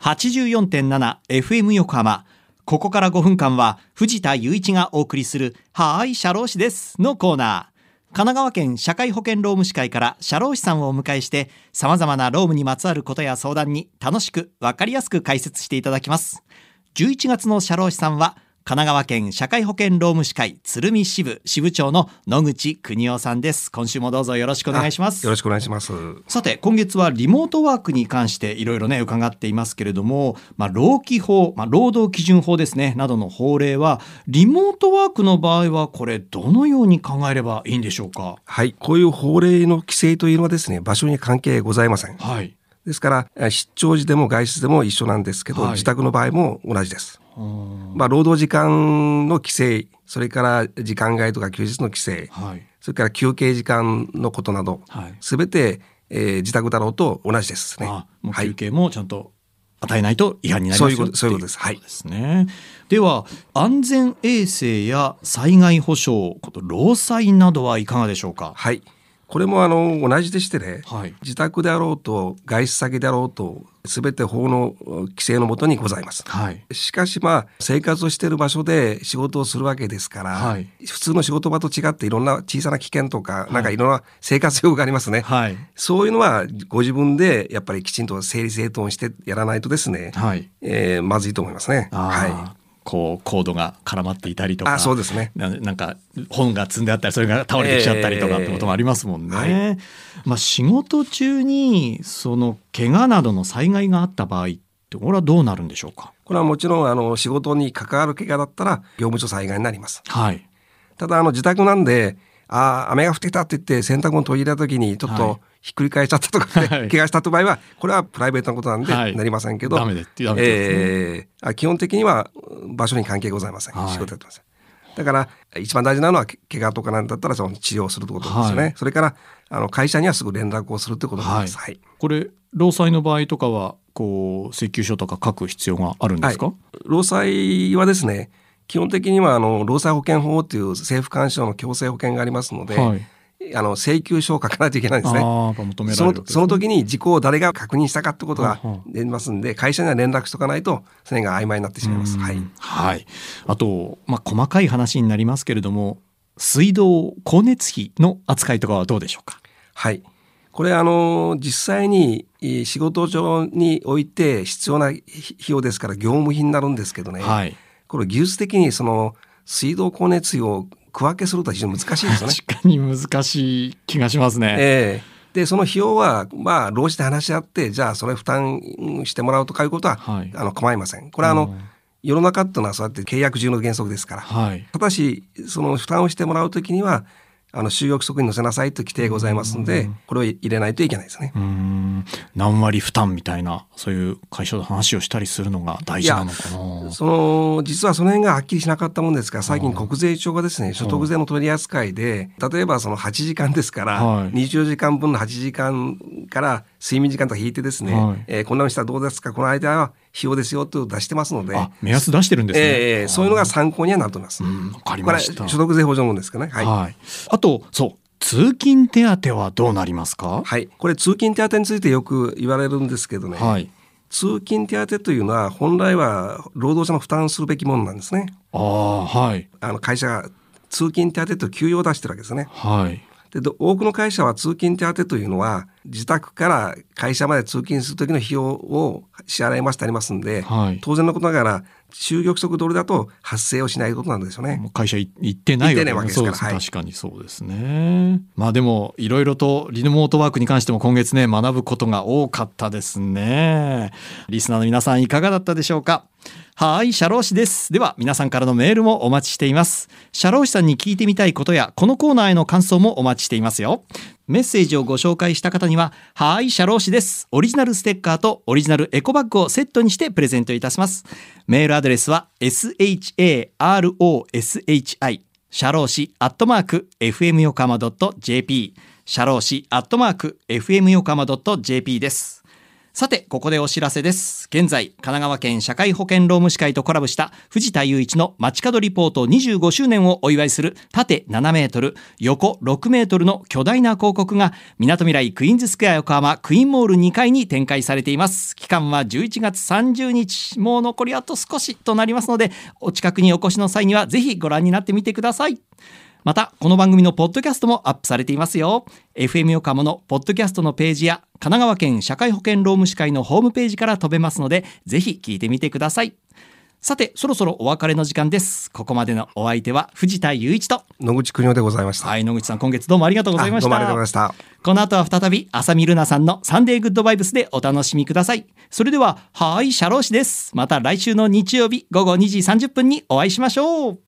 84.7FM 横浜。ここから5分間は藤田雄一がお送りするはーい社労士ですのコーナー。神奈川県社会保険労務士会から社労士さんをお迎えして様々な労務にまつわることや相談に楽しくわかりやすく解説していただきます。11月の社労士さんは神奈川県社会保険労務士会鶴見支部支部長の野口邦夫さんです。今週もどうぞよろしくお願いします。よろしくお願いします。さて今月はリモートワークに関していろいろね伺っていますけれども、まあ、労基法、まあ、労働基準法ですねなどの法令はリモートワークの場合はこれどのように考えればいいんでしょうか？はい、こういう法令の規制というのはですね、場所に関係ございません。はいですから、出張時でも外出でも一緒なんですけど、はい自宅の場合も同じです。まあ、労働時間の規制、それから時間外とか休日の規制、はい。それから休憩時間のことなどはい、すべて、えー自宅だろうと同じですね。あもうはい休憩もちゃんと与えないと違反になりますよそういうことそういうことです。ってですね、では安全衛生や災害保障こと労災などはいかがでしょうか？はい。これもあの同じでしてね、はい。自宅であろうと外出先であろうとすべて法の規制のもとにございます。はい。しかしまあ生活をしている場所で仕事をするわけですから、はい。普通の仕事場と違っていろんな小さな危険とか、なんかいろんな生活用がありますね。はい。そういうのはご自分でやっぱりきちんと整理整頓してやらないとですね、はい。えーまずいと思いますね。はこうコードが絡まっていたりとい。かあ、そうですね。ななんか本が積んであったりそれが倒れてきちゃったりとかってこともありますもんね。えまあ、仕事中にその怪我などの災害があった場合ってこれはどうなるんでしょうか？これはもちろんあの仕事に関わる怪我だったら業務所災害になります。はいただあの自宅なんで、ああ、雨が降ってきたって言って洗濯物取り入れた時にちょっはい。とひっくり返しちゃったとか、ねはい。怪我したと場合は、これはプライベートなことなんではい。なりませんけど、ダメでってダメです。ねえーあ基本的にはうん場所に関係ございません。はい。仕事やってません。だから一番大事なのはけ怪我とかなんだったらその治療をするということですよね。はい。それからあの会社にはすぐ連絡をするということです。ははいい。これ労災の場合とかはこう請求書とか書く必要があるんですか、はい。労災はですね、基本的にはあの労災保険法という政府監視の強制保険がありますので、はいあの請求書を書かないといけないんですね。そのその時に事故を誰が確認したかってことが出ますんで、会社には連絡しとかないと、それが曖昧になってしまいます。うんはい。はい。あと、まあ、細かい話になりますけれども、水道、光熱費の扱いとかはどうでしょうか？はい。これ、あの、実際にえー仕事上において必要な費用ですから業務費になるんですけどね、はい。これ技術的にその水道光熱費を区分けするとは非常に難しいんですよね。確かに難しい気がしますね。ええでその費用はまあ労使で話し合ってじゃあそれ負担してもらうとかいうことは、はいあの構いません。これはあの、うん世の中っていうのはそうやって契約中の原則ですから。はい。ただしその負担をしてもらうときにはあの就業規則に載せなさいという規定がございますので、これを入れないといけないですね。何割負担みたいな、そういう会社の話をしたりするのが大事なのかな。その実はその辺がはっきりしなかったもんですから最近国税庁がですね所得税の取り扱いで例えばその8時間ですから、はい。24時間分の8時間から睡眠時間とか引いてですね、はい。えーこんなのしたらどうですか？この間は費用ですよと出してますのであ、目安出してるんですね。えーそういうのが参考にはなると思います。うんわか。所得税法上のですかね。はい。はい。あと、そう、通勤手当はどうなりますか？はい。これ通勤手当についてよく言われるんですけどね。はい。通勤手当というのは本来は労働者の負担するべきものなんですね。ああ、はい。あの会社が通勤手当と給与を出してるわけですね。はい。でど多くの会社は通勤手当というのは自宅から会社まで通勤する時の費用を支払いますとありますんで、はい当然のことながら就業規則通りだと発生をしないことなんですよね。会社い行ってないわけですから確かにそうですね。まあでもいろいろとリモートワークに関しても今月ね学ぶことが多かったですね。リスナーの皆さんいかがだったでしょうか？はい、社労士です。では皆さんからのメールもお待ちしています。社労士さんに聞いてみたいことやこのコーナーへの感想もお待ちしていますよ。メッセージをご紹介した方には、はい、社労士です。オリジナルステッカーとオリジナルエコバッグをセットにしてプレゼントいたします。メールアドレスは sharoshi 社労士アットマーク fm 横浜 .jp 社労士アットマーク fm 横浜 .jp です。さて、ここでお知らせです。現在、神奈川県社会保険労務士会とコラボした藤田雄一の街角リポート25周年をお祝いする縦7メートル、横6メートルの巨大な広告が、みなとみらいクイーンズスクエア横浜クイーンモール2階に展開されています。期間は11月30日、もう残りあと少しとなりますので、お近くにお越しの際にはぜひご覧になってみてください。また、この番組のポッドキャストもアップされていますよ。FM 横浜のポッドキャストのページや、神奈川県社会保険労務士会のホームページから飛べますので、ぜひ聞いてみてください。さて、そろそろお別れの時間です。ここまでのお相手は藤田雄一と、野口邦夫でございました。はい、野口さん、今月どうもありがとうございました。あどうもありがとうございました。この後は再び、浅見ルナさんのサンデーグッドバイブスでお楽しみください。それでは、はい、シャロー氏です。また来週の日曜日午後2時30分にお会いしましょう。